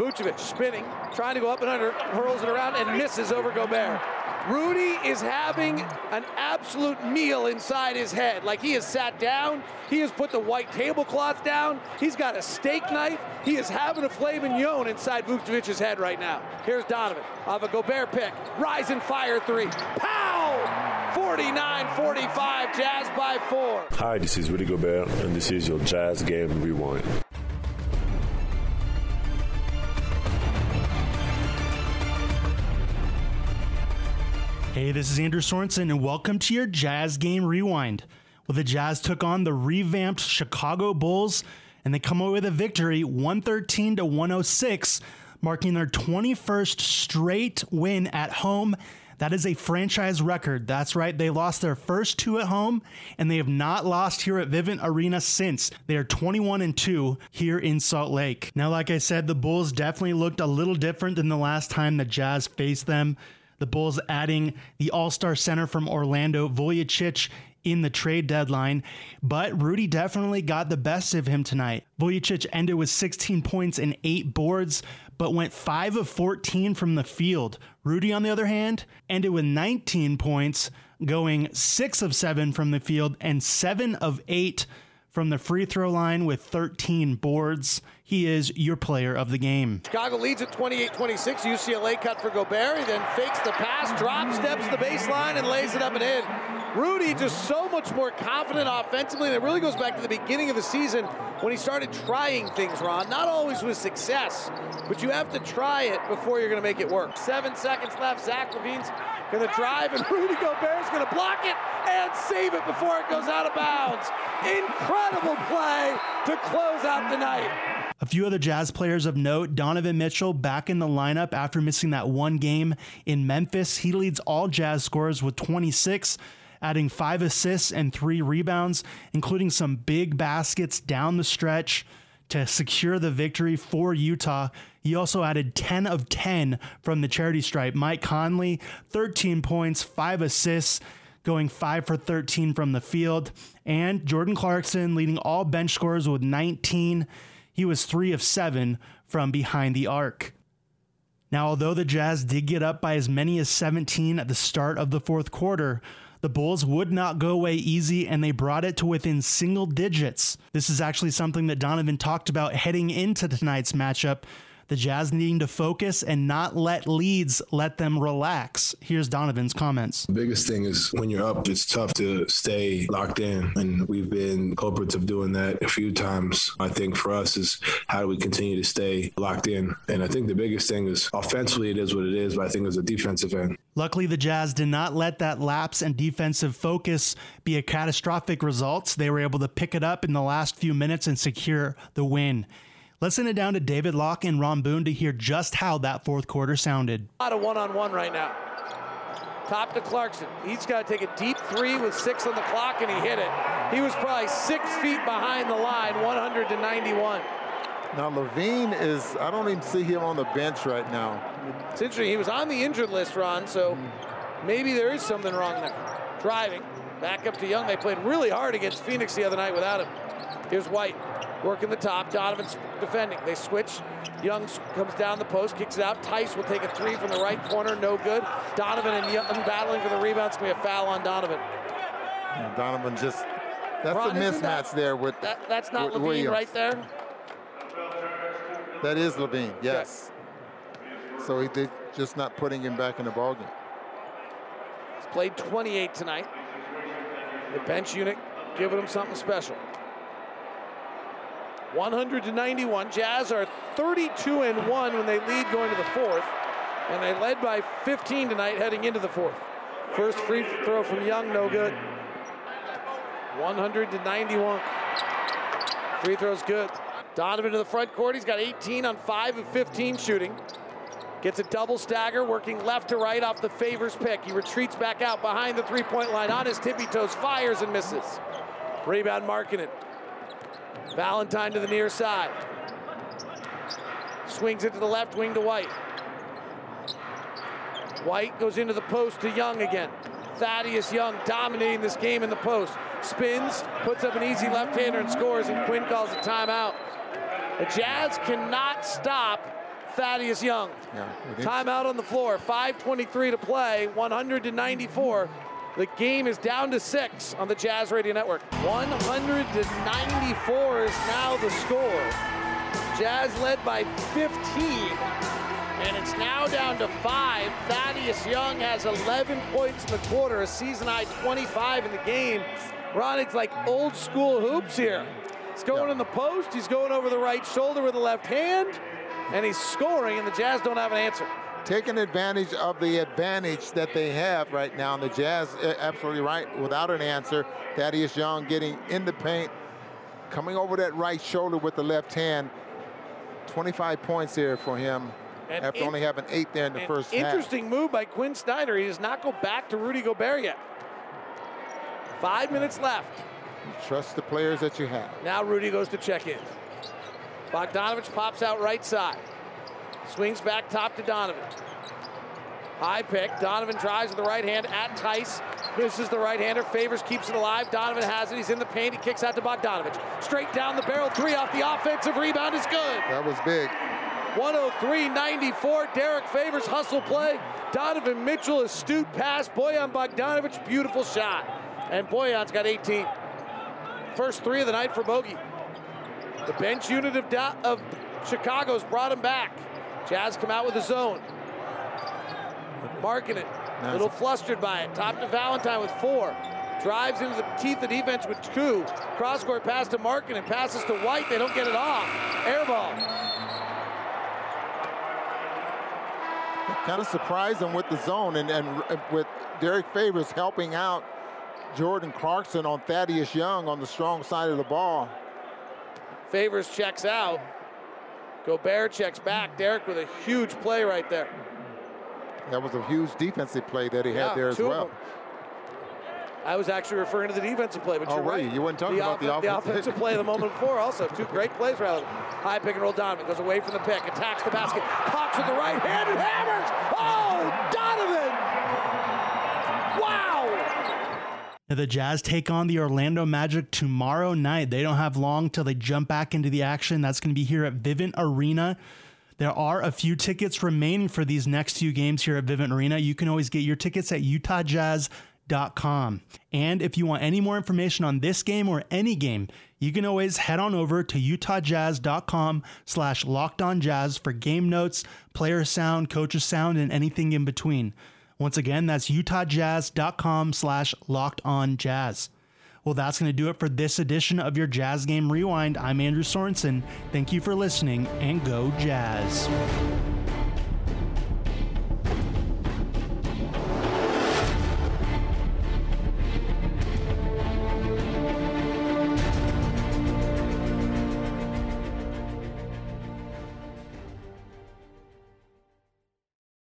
Vucevic spinning, trying to go up and under, hurls it around and misses over Gobert. Rudy is having an absolute meal inside his head. Like he has sat down, he has put the white tablecloth down, he's got a steak knife, he is having a filet mignon inside Vucevic's head right now. Here's Donovan of a Gobert pick, rise and fire three. Pow! 49-45, Jazz by four. Hi, this is Rudy Gobert, and this is your Jazz Game Rewind. Hey, this is Andrew Sorensen, and welcome to your Jazz Game Rewind. Well, the Jazz took on the revamped Chicago Bulls, and they come away with a victory 113 to 106, marking their 21st straight win at home. That is a franchise record. That's right, they lost their first two at home, and they have not lost here at Vivint Arena since. They are 21 and 2 here in Salt Lake. Now, like I said, the Bulls definitely looked a little different than the last time the Jazz faced them. The Bulls adding the All Star center from Orlando, Vucevic, in the trade deadline, but Rudy definitely got the best of him tonight. Vucevic ended with 16 points and 8 boards, but went 5 of 14 from the field. Rudy, on the other hand, ended with 19 points, going 6 of 7 from the field and 7 of 8 from the free throw line with 13 boards. He is your player of the game. Chicago leads at 28 26. UCLA cut for Gobert. He then fakes the pass, drop steps the baseline, and lays it up and in. Rudy just so much more confident offensively. And it really goes back to the beginning of the season when he started trying things, Ron. Not always with success, but you have to try it before you're going to make it work. Seven seconds left. Zach LaVine's going to drive, and Rudy Gobert's going to block it and save it before it goes out of bounds. Incredible play to close out the night. A few other Jazz players of note Donovan Mitchell back in the lineup after missing that one game in Memphis. He leads all Jazz scorers with 26, adding five assists and three rebounds, including some big baskets down the stretch to secure the victory for Utah. He also added 10 of 10 from the charity stripe. Mike Conley, 13 points, five assists going 5 for 13 from the field. And Jordan Clarkson leading all bench scorers with 19. He was 3 of 7 from behind the arc. Now, although the Jazz did get up by as many as 17 at the start of the fourth quarter, the Bulls would not go away easy and they brought it to within single digits. This is actually something that Donovan talked about heading into tonight's matchup the Jazz needing to focus and not let leads let them relax. Here's Donovan's comments. The biggest thing is when you're up, it's tough to stay locked in. And we've been culprits of doing that a few times. I think for us is how do we continue to stay locked in? And I think the biggest thing is offensively, it is what it is, but I think as a defensive end. Luckily, the Jazz did not let that lapse and defensive focus be a catastrophic result. They were able to pick it up in the last few minutes and secure the win. Let's send it down to David Locke and Ron Boone to hear just how that fourth quarter sounded. A lot of one-on-one right now. Top to Clarkson. He's got to take a deep three with six on the clock, and he hit it. He was probably six feet behind the line, 100 to 91. Now LaVine is, I don't even see him on the bench right now. It's interesting. He was on the injured list, Ron, so hmm. maybe there is something wrong there. Driving, back up to Young. They played really hard against Phoenix the other night without him. Here's White working the top. Donovan's defending. They switch. Young comes down the post, kicks it out. Theis will take a three from the right corner. No good. Donovan and Young battling for the rebound. It's going to be a foul on Donovan. And Donovan just, that's Ron, a mismatch that- there with That, that's not with LaVine Williams. right there. That is LaVine, yes. So he did just not putting him back in the ballgame. He's played 28 tonight. The bench unit giving them something special. 100 to 91. Jazz are 32 and 1 when they lead going to the fourth. And they led by 15 tonight heading into the fourth. First free throw from Young, no good. 100 to 91. Free throw's good. Donovan to the front court. He's got 18 on 5 of 15 shooting. Gets a double stagger, working left to right off the Favors pick. He retreats back out behind the three point line on his tippy toes, fires and misses. Rebound Markkanen. Valentine to the near side. Swings it to the left wing to White. White goes into the post to Young again. Thaddeus Young dominating this game in the post. Spins, puts up an easy left-hander and scores, and Quin calls a timeout. The Jazz cannot stop Thaddeus Young. Yeah. Timeout on the floor. 5:23 to play. 100 to 94. The game is down to six on the Jazz Radio Network. 100 to 94 is now the score. Jazz led by 15, and it's now down to five. Thaddeus Young has 11 points in the quarter, a season high 25 in the game. Ron, it's like old school hoops here. He's going Yeah. in the post. He's going over the right shoulder with the left hand, and he's scoring. And the Jazz don't have an answer. taking advantage of the advantage that they have right now. And the Jazz, uh, absolutely right, without an answer. Thaddeus Young getting in the paint, coming over that right shoulder with the left hand. 25 points here for him And after in- only having eight there in the first half. interesting move by Quin Snyder. He does not go back to Rudy Gobert yet. Five minutes left. Trust the players that you have. Now Rudy goes to check in. Bogdanovich pops out right side. Swings back top to Donovan. High pick. Donovan drives with the right hand at Theis. Misses the right hander. Favors keeps it alive. Donovan has it. He's in the paint. He kicks out to Bogdanovich. Straight down the barrel. Three off the offensive rebound is good. That was big. 103-94. Derrick Favors hustle play. Donovan Mitchell astute pass. Bojan Bogdanovich beautiful shot. And Bojan's got 18. First three of the night for Bogey. The bench unit of, Da- of Chicago's brought him back. Jazz come out with a zone. Markkanen. A Nice. little flustered by it. Top to Valentine with four. Drives into the teeth of defense with two. Cross court pass to Markkanen and passes to White. They don't get it off. Air ball. Kind of surprised them with the zone and, and with Derrick Favors helping out Jordan Clarkson on Thaddeus Young on the strong side of the ball. Favors checks out. Gobert checks back. Derrick with a huge play right there. That was a huge defensive play that he Yeah, had there as well. I was actually referring to the defensive play, but Oh, you're were right. you? Weren't talking about the offen- offense. offensive play the moment before also. Two great plays, rather. High pick and roll Donovan goes away from the pick, attacks the basket, pops with the right hand and hammers. Oh, Donovan! Wow! Now, the Jazz take on the Orlando Magic tomorrow night. They don't have long till they jump back into the action. That's going to be here at Vivint Arena. There are a few tickets remaining for these next few games here at Vivint Arena. You can always get your tickets at utahjazz.com. And if you want any more information on this game or any game, you can always head on over to utahjazz.com slash locked on jazz for game notes, player sound, coaches sound, and anything in between. Once again, that's utahjazz.com slash locked on jazz. Well, that's going to do it for this edition of your Jazz Game Rewind. I'm Andrew Sorensen. Thank you for listening and go Jazz.